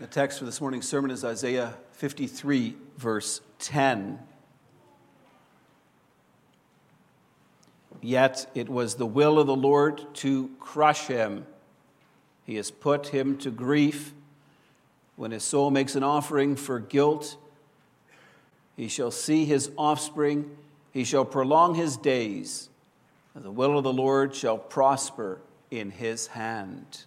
The text for this morning's sermon is Isaiah 53, verse 10. Yet it was the will of the Lord to crush him. He has put him to grief. When his soul makes an offering for guilt, he shall see his offspring, he shall prolong his days. The will of the Lord shall prosper in his hand.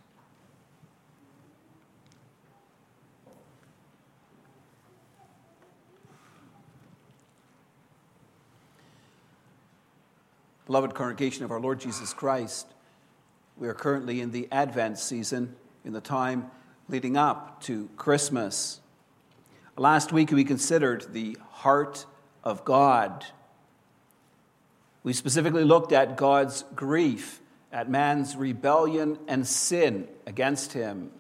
Beloved congregation of our Lord Jesus Christ, we are currently in the Advent season, in the time leading up to Christmas. Last week we considered the heart of God. We specifically looked at God's grief at man's rebellion and sin against him.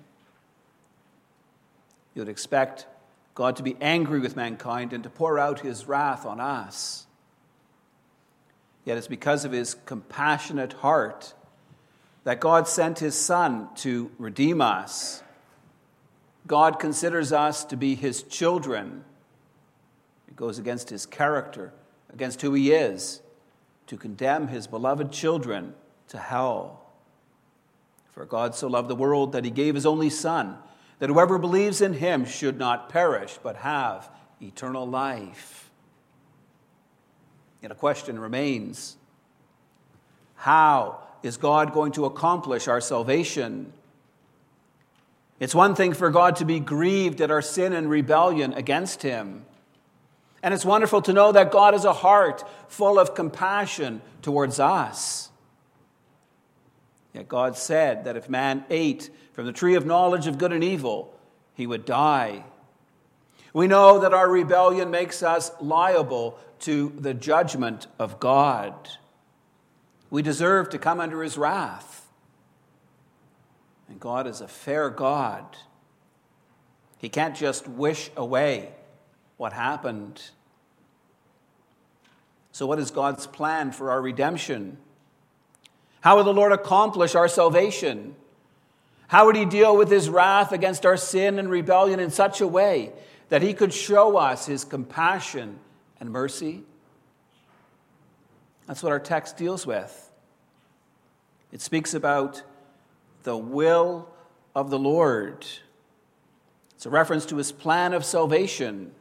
You would expect God to be angry with mankind and to pour out his wrath on us. Yet it's because of his compassionate heart that God sent his Son to redeem us. God considers us to be his children. It goes against his character, against who he is, to condemn his beloved children to hell. For God so loved the world that he gave his only Son, that whoever believes in him should not perish, but have eternal life. Yet a question remains How is God going to accomplish our salvation? It's one thing for God to be grieved at our sin and rebellion against Him. And it's wonderful to know that God has a heart full of compassion towards us. Yet God said that if man ate from the tree of knowledge of good and evil, he would die. We know that our rebellion makes us liable to the judgment of God. We deserve to come under his wrath. And God is a fair God. He can't just wish away what happened. So, what is God's plan for our redemption? How will the Lord accomplish our salvation? How would he deal with his wrath against our sin and rebellion in such a way that he could show us his compassion and mercy. That's what our text deals with. It speaks about the will of the Lord. It's a reference to his plan of salvation.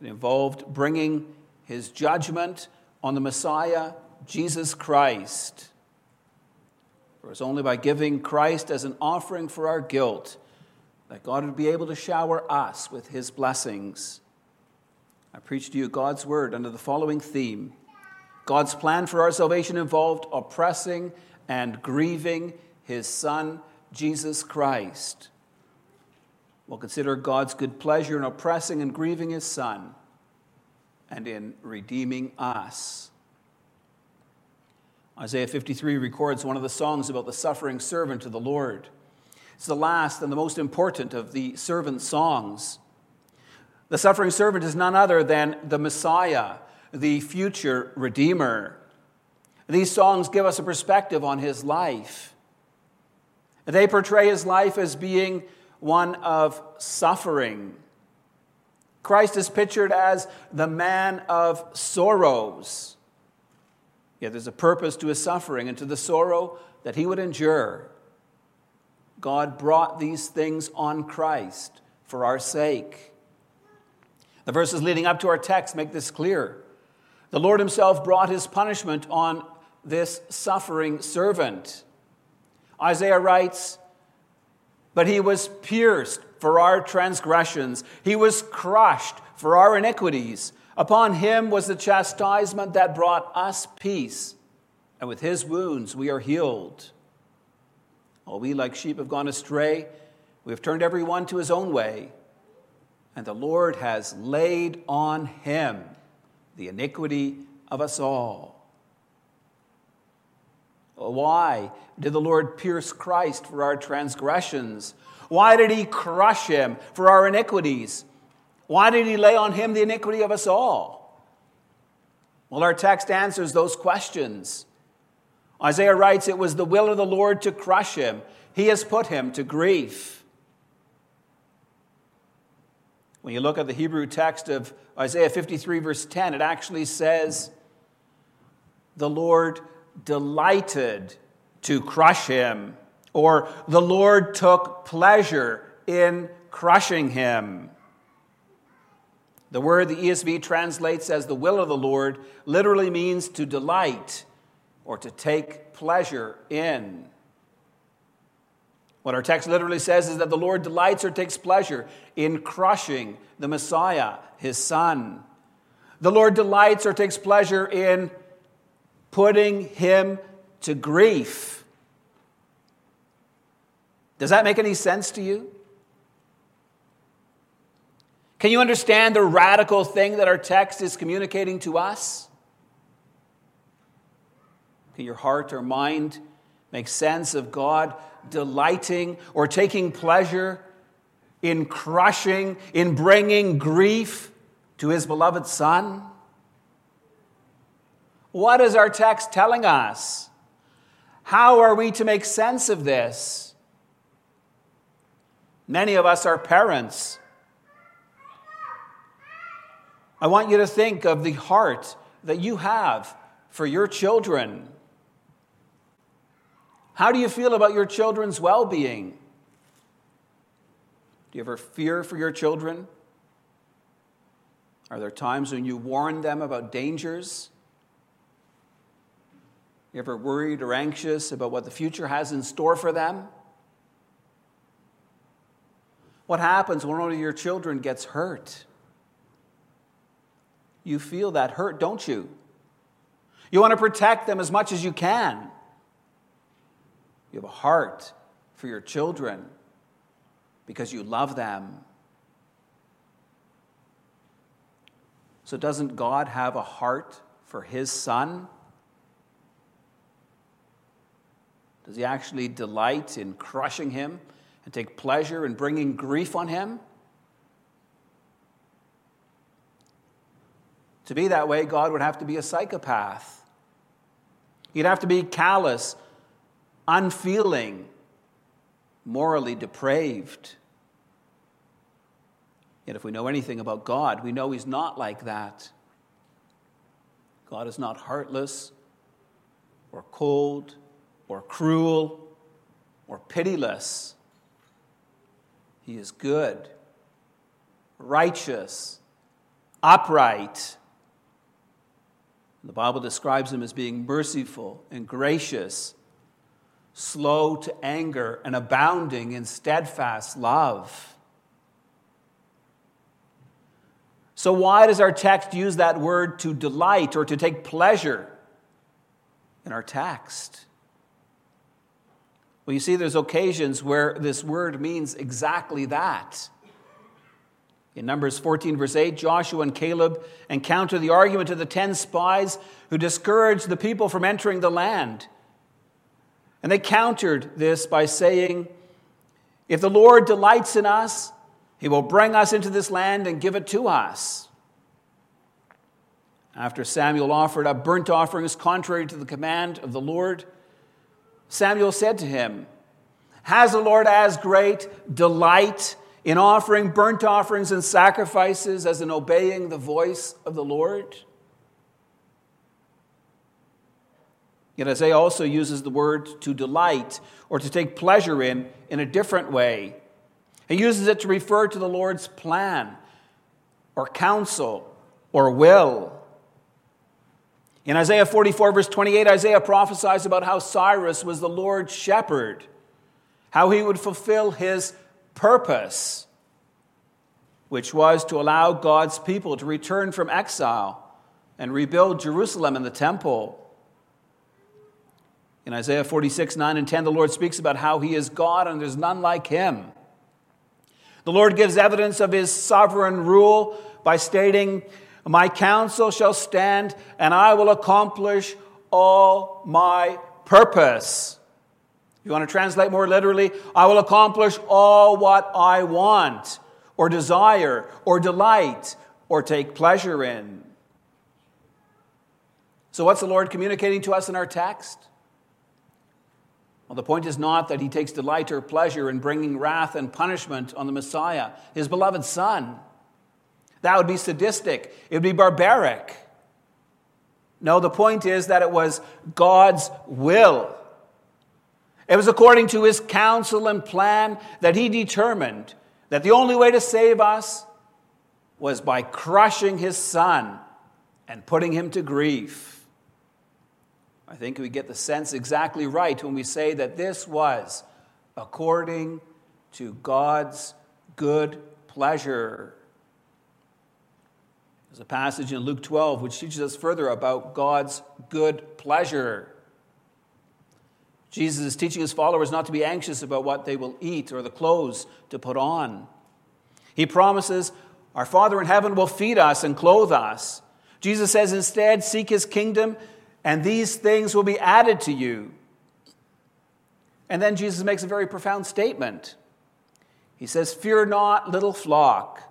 It involved bringing his judgment on the Messiah, Jesus Christ. For it's only by giving Christ as an offering for our guilt that God would be able to shower us with his blessings. I preach to you God's word under the following theme God's plan for our salvation involved oppressing and grieving his Son, Jesus Christ. We'll consider God's good pleasure in oppressing and grieving his Son and in redeeming us. Isaiah 53 records one of the songs about the suffering servant of the Lord. It's the last and the most important of the servant songs. The suffering servant is none other than the Messiah, the future Redeemer. These songs give us a perspective on his life. They portray his life as being one of suffering. Christ is pictured as the man of sorrows. Yet there's a purpose to his suffering and to the sorrow that he would endure. God brought these things on Christ for our sake. The verses leading up to our text make this clear. The Lord Himself brought His punishment on this suffering servant. Isaiah writes, But He was pierced for our transgressions, He was crushed for our iniquities. Upon Him was the chastisement that brought us peace, and with His wounds we are healed. All we like sheep have gone astray, we have turned every one to his own way and the Lord has laid on him the iniquity of us all. Why did the Lord pierce Christ for our transgressions? Why did he crush him for our iniquities? Why did he lay on him the iniquity of us all? Well, our text answers those questions. Isaiah writes, It was the will of the Lord to crush him, he has put him to grief. When you look at the Hebrew text of Isaiah 53, verse 10, it actually says, The Lord delighted to crush him, or the Lord took pleasure in crushing him. The word the ESV translates as the will of the Lord literally means to delight or to take pleasure in. What our text literally says is that the Lord delights or takes pleasure in crushing the Messiah, his son. The Lord delights or takes pleasure in putting him to grief. Does that make any sense to you? Can you understand the radical thing that our text is communicating to us? Can your heart or mind make sense of God delighting or taking pleasure in crushing, in bringing grief to his beloved Son? What is our text telling us? How are we to make sense of this? Many of us are parents. I want you to think of the heart that you have for your children. How do you feel about your children's well being? Do you ever fear for your children? Are there times when you warn them about dangers? You ever worried or anxious about what the future has in store for them? What happens when one of your children gets hurt? You feel that hurt, don't you? You want to protect them as much as you can. You have a heart for your children because you love them. So, doesn't God have a heart for his son? Does he actually delight in crushing him and take pleasure in bringing grief on him? To be that way, God would have to be a psychopath. He'd have to be callous, unfeeling, morally depraved. Yet, if we know anything about God, we know He's not like that. God is not heartless or cold or cruel or pitiless. He is good, righteous, upright the Bible describes him as being merciful and gracious, slow to anger, and abounding in steadfast love. So, why does our text use that word to delight or to take pleasure in our text? Well, you see, there's occasions where this word means exactly that. In Numbers 14, verse 8, Joshua and Caleb encounter the argument of the ten spies who discouraged the people from entering the land. And they countered this by saying, If the Lord delights in us, he will bring us into this land and give it to us. After Samuel offered up burnt offerings contrary to the command of the Lord, Samuel said to him, Has the Lord as great delight in offering burnt offerings and sacrifices as in obeying the voice of the Lord. Yet Isaiah also uses the word to delight or to take pleasure in in a different way. He uses it to refer to the Lord's plan or counsel or will. In Isaiah 44, verse 28, Isaiah prophesies about how Cyrus was the Lord's shepherd, how he would fulfill his purpose, which was to allow God's people to return from exile and rebuild Jerusalem and the temple. In Isaiah 46, 9 and 10, the Lord speaks about how he is God and there's none like him. The Lord gives evidence of his sovereign rule by stating, My counsel shall stand, and I will accomplish all my purpose. You want to translate more literally? I will accomplish all what I want, or desire, or delight, or take pleasure in. So, what's the Lord communicating to us in our text? Well, the point is not that he takes delight or pleasure in bringing wrath and punishment on the Messiah, his beloved Son. That would be sadistic, it would be barbaric. No, the point is that it was God's will. It was according to his counsel and plan that he determined that the only way to save us was by crushing his son and putting him to grief. I think we get the sense exactly right when we say that this was according to God's good pleasure. There's a passage in Luke 12 which teaches us further about God's good pleasure. Jesus is teaching his followers not to be anxious about what they will eat or the clothes to put on. He promises, Our Father in heaven will feed us and clothe us. Jesus says, Instead, seek his kingdom, and these things will be added to you. And then Jesus makes a very profound statement. He says, Fear not, little flock,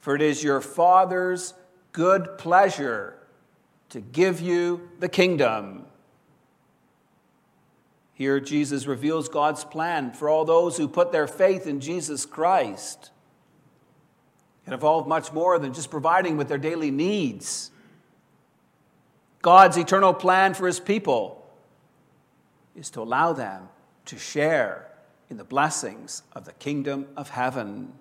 for it is your Father's good pleasure to give you the kingdom. Here, Jesus reveals God's plan for all those who put their faith in Jesus Christ. It involved much more than just providing with their daily needs. God's eternal plan for his people is to allow them to share in the blessings of the kingdom of heaven.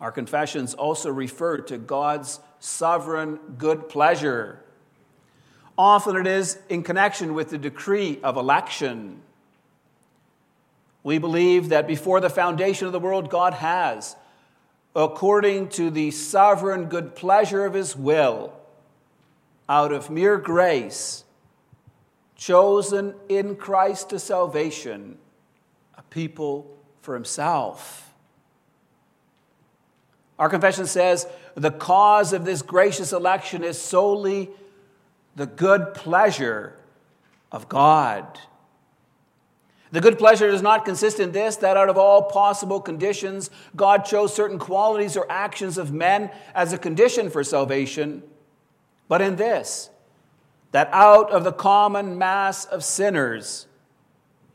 Our confessions also refer to God's sovereign good pleasure. Often it is in connection with the decree of election. We believe that before the foundation of the world, God has, according to the sovereign good pleasure of His will, out of mere grace, chosen in Christ to salvation, a people for Himself. Our confession says the cause of this gracious election is solely the good pleasure of God. The good pleasure does not consist in this that out of all possible conditions, God chose certain qualities or actions of men as a condition for salvation, but in this that out of the common mass of sinners,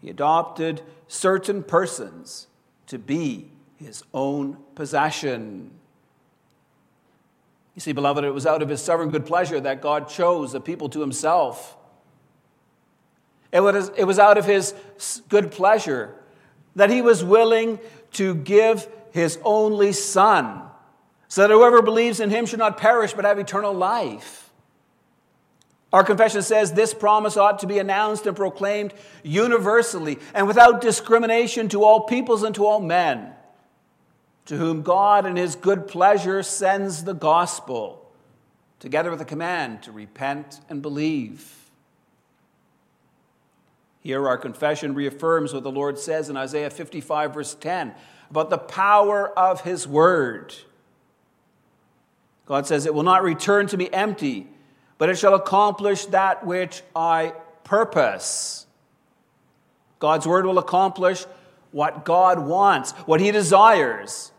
He adopted certain persons to be His own possession. You see, beloved, it was out of his sovereign good pleasure that God chose the people to himself. It was, it was out of his good pleasure that he was willing to give his only son, so that whoever believes in him should not perish but have eternal life. Our confession says this promise ought to be announced and proclaimed universally and without discrimination to all peoples and to all men to whom God in his good pleasure sends the gospel, together with a command to repent and believe. Here, our confession reaffirms what the Lord says in Isaiah 55, verse 10, about the power of his word. God says, It will not return to me empty, but it shall accomplish that which I purpose. God's word will accomplish what God wants, what he desires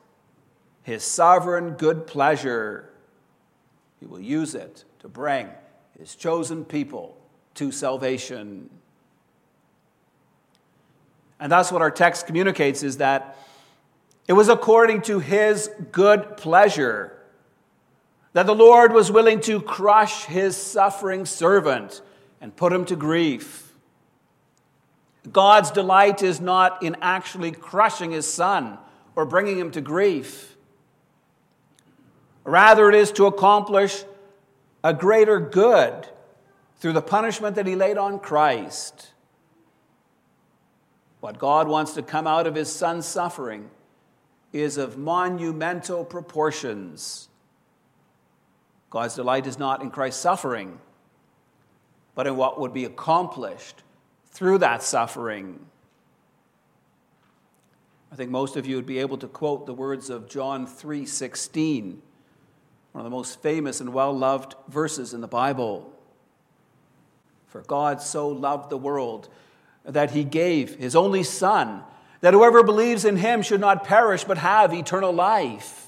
his sovereign good pleasure. He will use it to bring his chosen people to salvation. And that's what our text communicates is that it was according to his good pleasure that the Lord was willing to crush his suffering servant and put him to grief. God's delight is not in actually crushing his son or bringing him to grief. Rather, it is to accomplish a greater good through the punishment that he laid on Christ. What God wants to come out of his son's suffering is of monumental proportions. God's delight is not in Christ's suffering, but in what would be accomplished through that suffering. I think most of you would be able to quote the words of John 3:16 one of the most famous and well loved verses in the Bible. For God so loved the world that he gave his only Son, that whoever believes in him should not perish but have eternal life.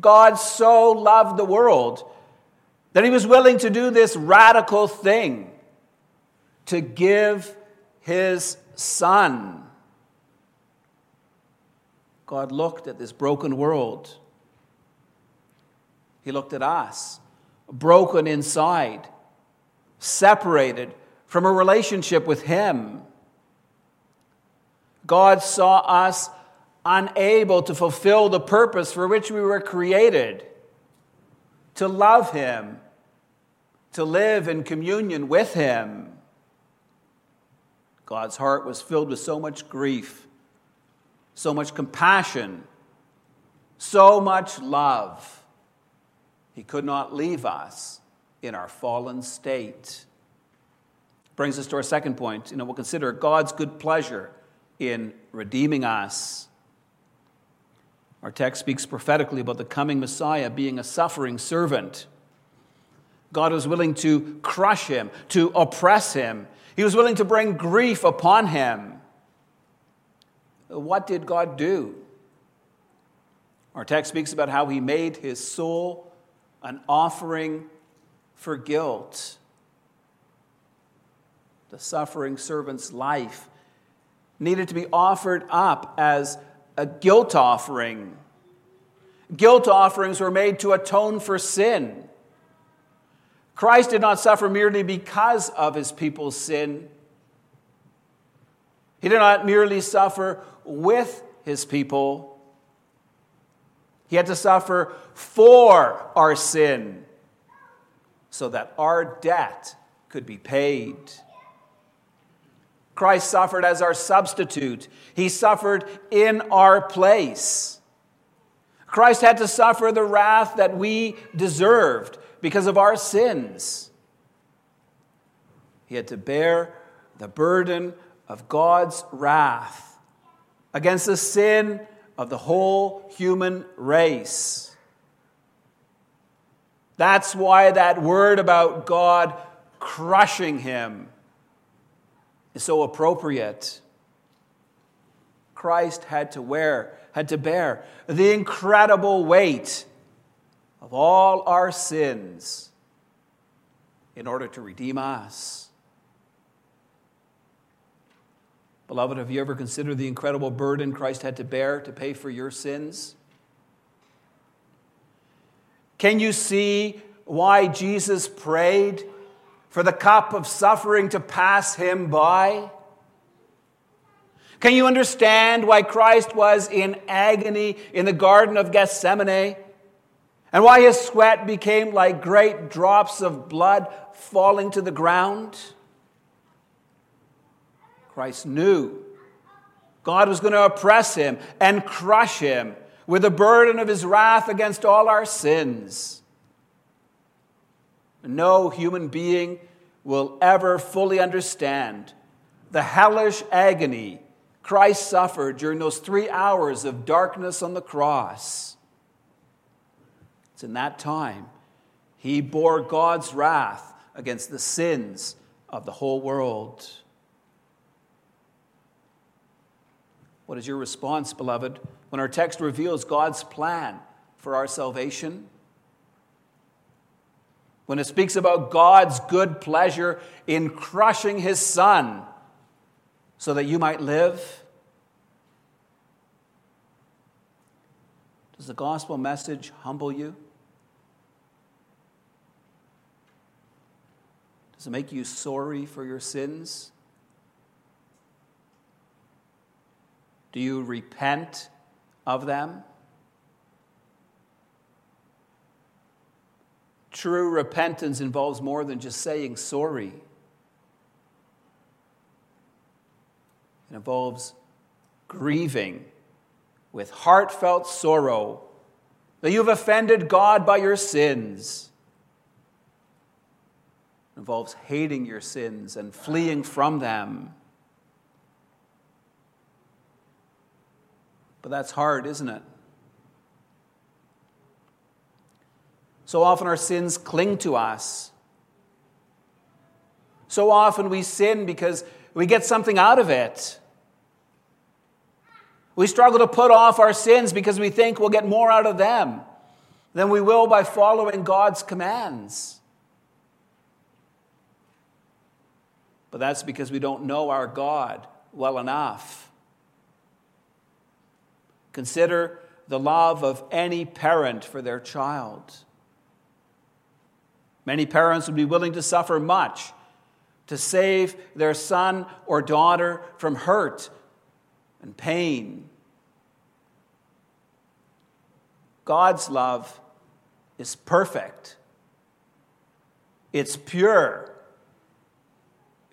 God so loved the world that he was willing to do this radical thing to give his Son. God looked at this broken world. He looked at us, broken inside, separated from a relationship with Him. God saw us unable to fulfill the purpose for which we were created to love Him, to live in communion with Him. God's heart was filled with so much grief, so much compassion, so much love. He could not leave us in our fallen state. Brings us to our second point. You know, we'll consider God's good pleasure in redeeming us. Our text speaks prophetically about the coming Messiah being a suffering servant. God was willing to crush him, to oppress him. He was willing to bring grief upon him. What did God do? Our text speaks about how he made his soul an offering for guilt. The suffering servant's life needed to be offered up as a guilt offering. Guilt offerings were made to atone for sin. Christ did not suffer merely because of his people's sin. He did not merely suffer with his people. He had to suffer for our sin so that our debt could be paid. Christ suffered as our substitute, He suffered in our place. Christ had to suffer the wrath that we deserved because of our sins. He had to bear the burden of God's wrath against the sin of the whole human race. That's why that word about God crushing him is so appropriate. Christ had to wear, had to bear the incredible weight of all our sins in order to redeem us. Beloved, have you ever considered the incredible burden Christ had to bear to pay for your sins? Can you see why Jesus prayed for the cup of suffering to pass him by? Can you understand why Christ was in agony in the Garden of Gethsemane? And why his sweat became like great drops of blood falling to the ground? Christ knew God was going to oppress him and crush him with the burden of his wrath against all our sins. No human being will ever fully understand the hellish agony Christ suffered during those three hours of darkness on the cross. It's in that time he bore God's wrath against the sins of the whole world. What is your response, beloved, when our text reveals God's plan for our salvation? When it speaks about God's good pleasure in crushing his son so that you might live? Does the gospel message humble you? Does it make you sorry for your sins? Do you repent of them? True repentance involves more than just saying sorry, it involves grieving with heartfelt sorrow that you've offended God by your sins. It involves hating your sins and fleeing from them. But that's hard, isn't it? So often our sins cling to us. So often we sin because we get something out of it. We struggle to put off our sins because we think we'll get more out of them than we will by following God's commands. But that's because we don't know our God well enough. Consider the love of any parent for their child. Many parents would be willing to suffer much to save their son or daughter from hurt and pain. God's love is perfect, it's pure,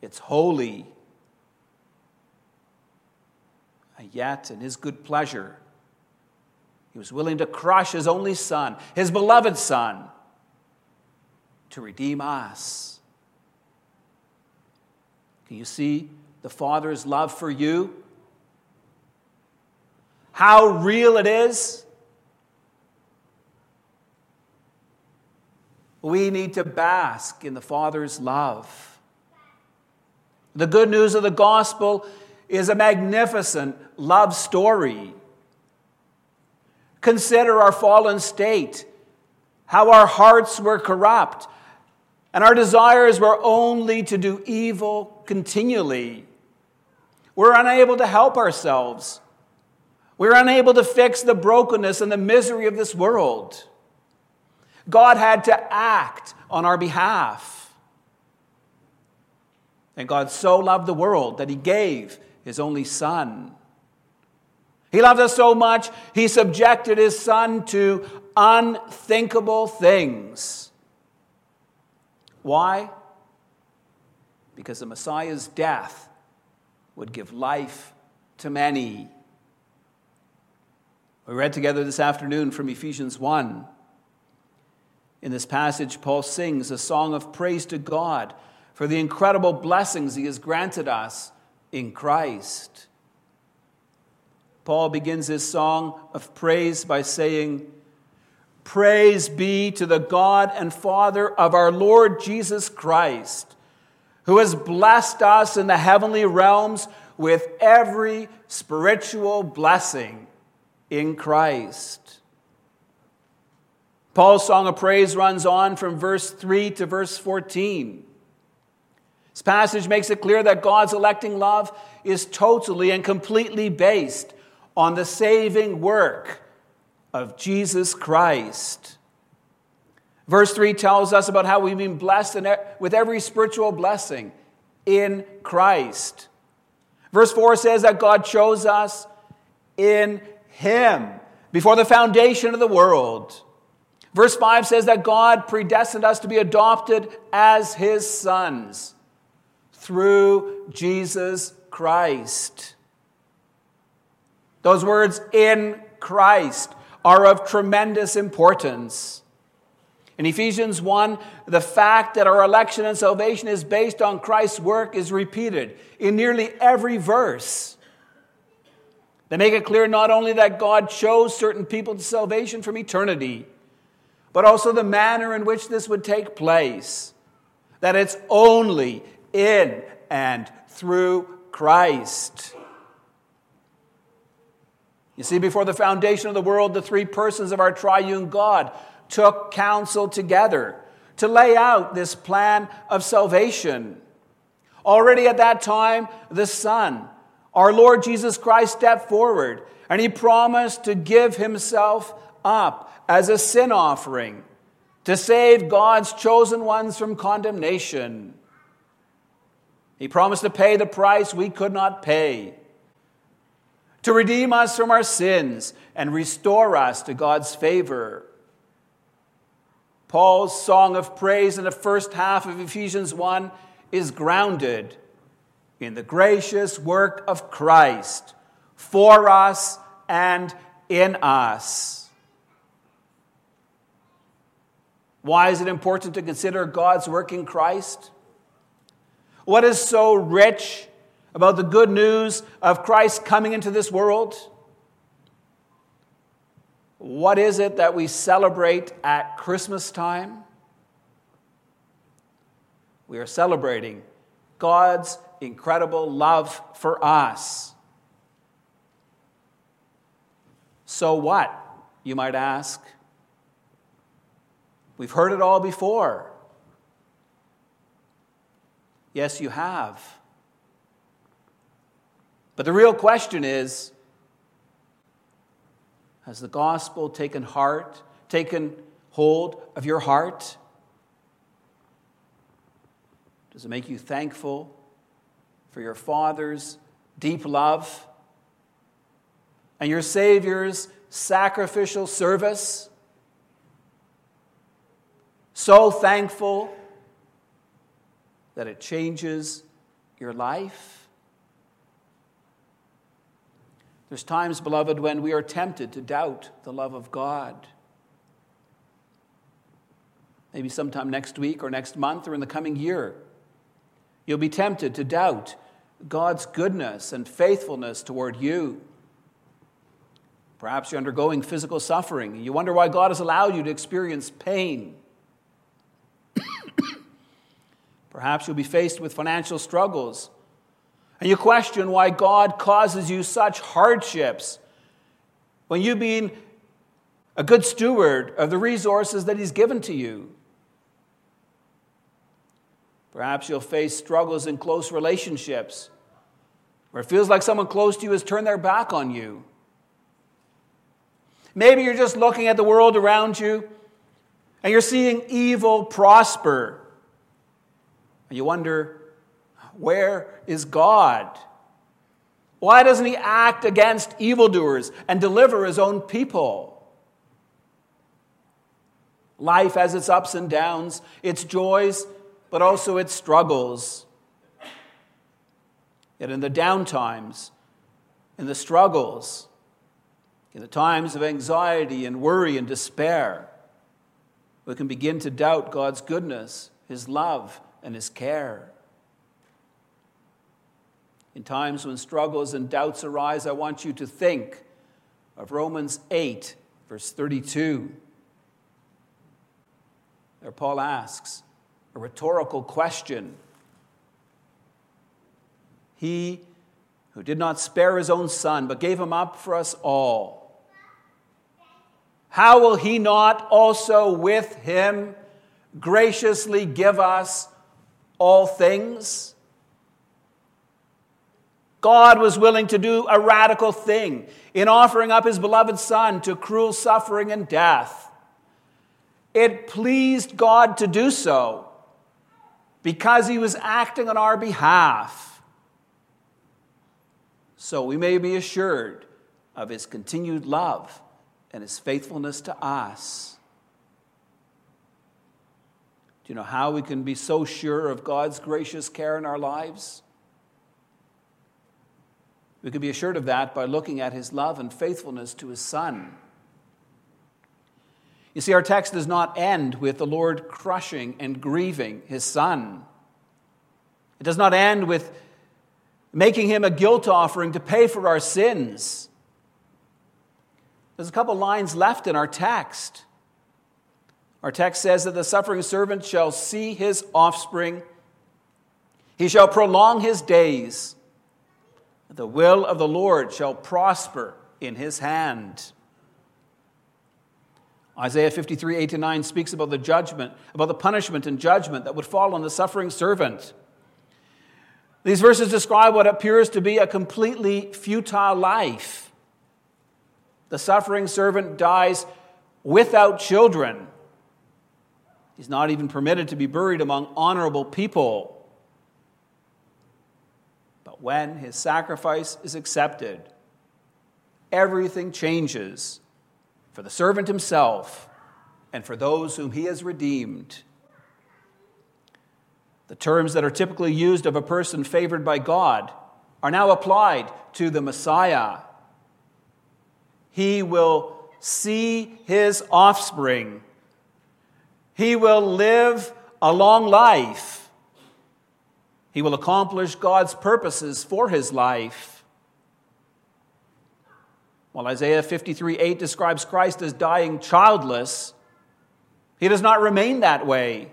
it's holy. And yet, in his good pleasure, he was willing to crush his only son, his beloved son, to redeem us. Can you see the Father's love for you? How real it is? We need to bask in the Father's love. The good news of the gospel is a magnificent love story. Consider our fallen state, how our hearts were corrupt, and our desires were only to do evil continually. We're unable to help ourselves. We're unable to fix the brokenness and the misery of this world. God had to act on our behalf. And God so loved the world that he gave his only Son. He loved us so much, he subjected his Son to unthinkable things why? Because the Messiah's death would give life to many. We read together this afternoon from Ephesians 1. In this passage, Paul sings a song of praise to God for the incredible blessings he has granted us in Christ. Paul begins his song of praise by saying, Praise be to the God and Father of our Lord Jesus Christ, who has blessed us in the heavenly realms with every spiritual blessing in Christ. Paul's song of praise runs on from verse 3 to verse 14. This passage makes it clear that God's electing love is totally and completely based on the saving work of Jesus Christ. Verse 3 tells us about how we've been blessed with every spiritual blessing in Christ. Verse 4 says that God chose us in Him before the foundation of the world. Verse 5 says that God predestined us to be adopted as His sons through Jesus Christ. Those words, in Christ, are of tremendous importance. In Ephesians 1, the fact that our election and salvation is based on Christ's work is repeated in nearly every verse. They make it clear not only that God chose certain people to salvation from eternity, but also the manner in which this would take place. That it's only in and through Christ. You see, before the foundation of the world, the three persons of our triune God took counsel together to lay out this plan of salvation. Already at that time, the Son, our Lord Jesus Christ, stepped forward and he promised to give himself up as a sin offering to save God's chosen ones from condemnation. He promised to pay the price we could not pay to redeem us from our sins and restore us to God's favor. Paul's song of praise in the first half of Ephesians 1 is grounded in the gracious work of Christ for us and in us. Why is it important to consider God's work in Christ? What is so rich about the good news of Christ coming into this world? What is it that we celebrate at Christmas time? We are celebrating God's incredible love for us. So what, you might ask? We've heard it all before. Yes, you have. But the real question is Has the gospel taken heart, taken hold of your heart? Does it make you thankful for your Father's deep love and your Savior's sacrificial service? So thankful that it changes your life? There's times, beloved, when we are tempted to doubt the love of God. Maybe sometime next week or next month or in the coming year, you'll be tempted to doubt God's goodness and faithfulness toward you. Perhaps you're undergoing physical suffering. And you wonder why God has allowed you to experience pain. Perhaps you'll be faced with financial struggles. And you question why God causes you such hardships when you've been a good steward of the resources that He's given to you. Perhaps you'll face struggles in close relationships where it feels like someone close to you has turned their back on you. Maybe you're just looking at the world around you and you're seeing evil prosper and you wonder, where is God? Why doesn't he act against evildoers and deliver his own people? Life has its ups and downs, its joys, but also its struggles. Yet in the downtimes, in the struggles, in the times of anxiety and worry and despair, we can begin to doubt God's goodness, His love, and his care. In times when struggles and doubts arise, I want you to think of Romans 8, verse 32. There, Paul asks a rhetorical question. He who did not spare his own son, but gave him up for us all, how will he not also with him graciously give us all things. God was willing to do a radical thing in offering up his beloved Son to cruel suffering and death. It pleased God to do so because he was acting on our behalf. So we may be assured of his continued love and his faithfulness to us. Do you know how we can be so sure of God's gracious care in our lives? We can be assured of that by looking at his love and faithfulness to his Son. You see, our text does not end with the Lord crushing and grieving his Son. It does not end with making him a guilt offering to pay for our sins. There's a couple lines left in our text. Our text says that the suffering servant shall see his offspring, he shall prolong his days. The will of the Lord shall prosper in his hand. Isaiah 53, 8 to 9 speaks about the judgment, about the punishment and judgment that would fall on the suffering servant. These verses describe what appears to be a completely futile life. The suffering servant dies without children. He's not even permitted to be buried among honorable people. When his sacrifice is accepted, everything changes for the servant himself and for those whom he has redeemed. The terms that are typically used of a person favored by God are now applied to the Messiah. He will see his offspring he will live a long life. He will accomplish God's purposes for his life. While Isaiah 53 8 describes Christ as dying childless, he does not remain that way.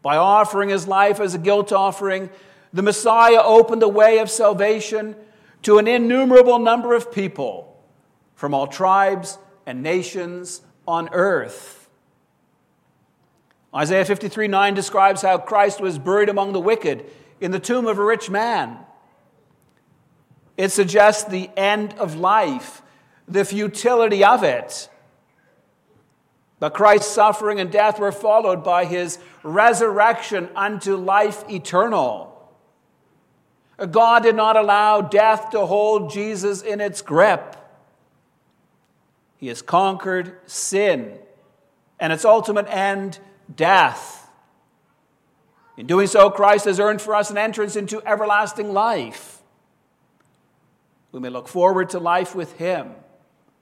By offering his life as a guilt offering, the Messiah opened the way of salvation to an innumerable number of people from all tribes and nations on earth. Isaiah 53 9 describes how Christ was buried among the wicked in the tomb of a rich man. It suggests the end of life, the futility of it. But Christ's suffering and death were followed by his resurrection unto life eternal. God did not allow death to hold Jesus in its grip. He has conquered sin and its ultimate end, death. In doing so, Christ has earned for us an entrance into everlasting life. We may look forward to life with Him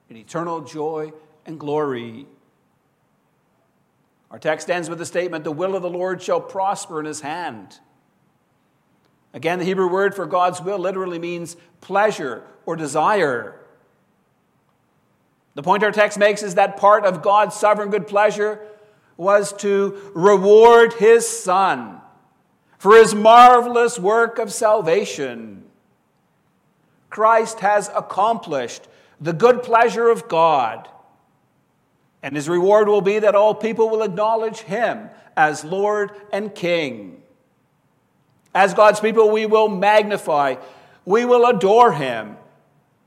in eternal joy and glory. Our text ends with the statement the will of the Lord shall prosper in His hand. Again, the Hebrew word for God's will literally means pleasure or desire. The point our text makes is that part of God's sovereign good pleasure was to reward his Son for his marvelous work of salvation. Christ has accomplished the good pleasure of God, and his reward will be that all people will acknowledge him as Lord and King. As God's people, we will magnify, we will adore him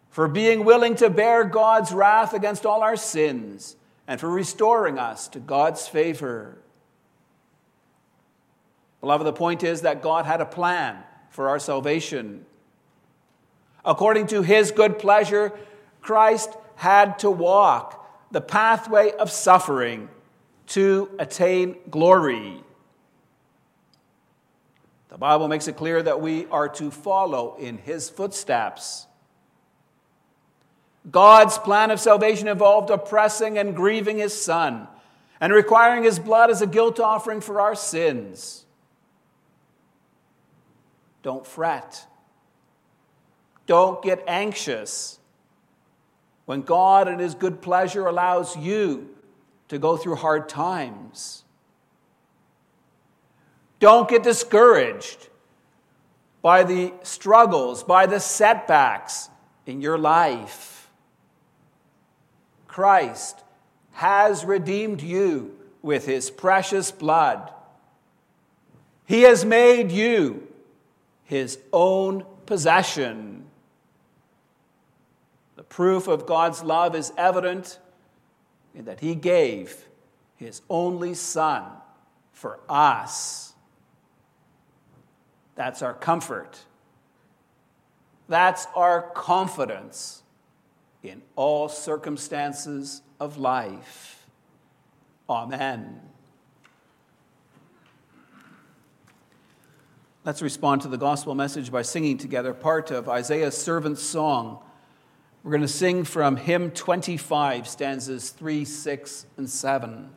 for being willing to bear God's wrath against all our sins and for restoring us to God's favor. Beloved, the point is that God had a plan for our salvation. According to his good pleasure, Christ had to walk the pathway of suffering to attain glory. The Bible makes it clear that we are to follow in his footsteps. God's plan of salvation involved oppressing and grieving his son and requiring his blood as a guilt offering for our sins. Don't fret. Don't get anxious when God, in his good pleasure, allows you to go through hard times. Don't get discouraged by the struggles, by the setbacks in your life. Christ has redeemed you with his precious blood. He has made you his own possession. The proof of God's love is evident in that he gave his only Son for us. That's our comfort. That's our confidence in all circumstances of life. Amen. Let's respond to the gospel message by singing together part of Isaiah's servant's song. We're going to sing from hymn 25, stanzas 3, 6, and 7.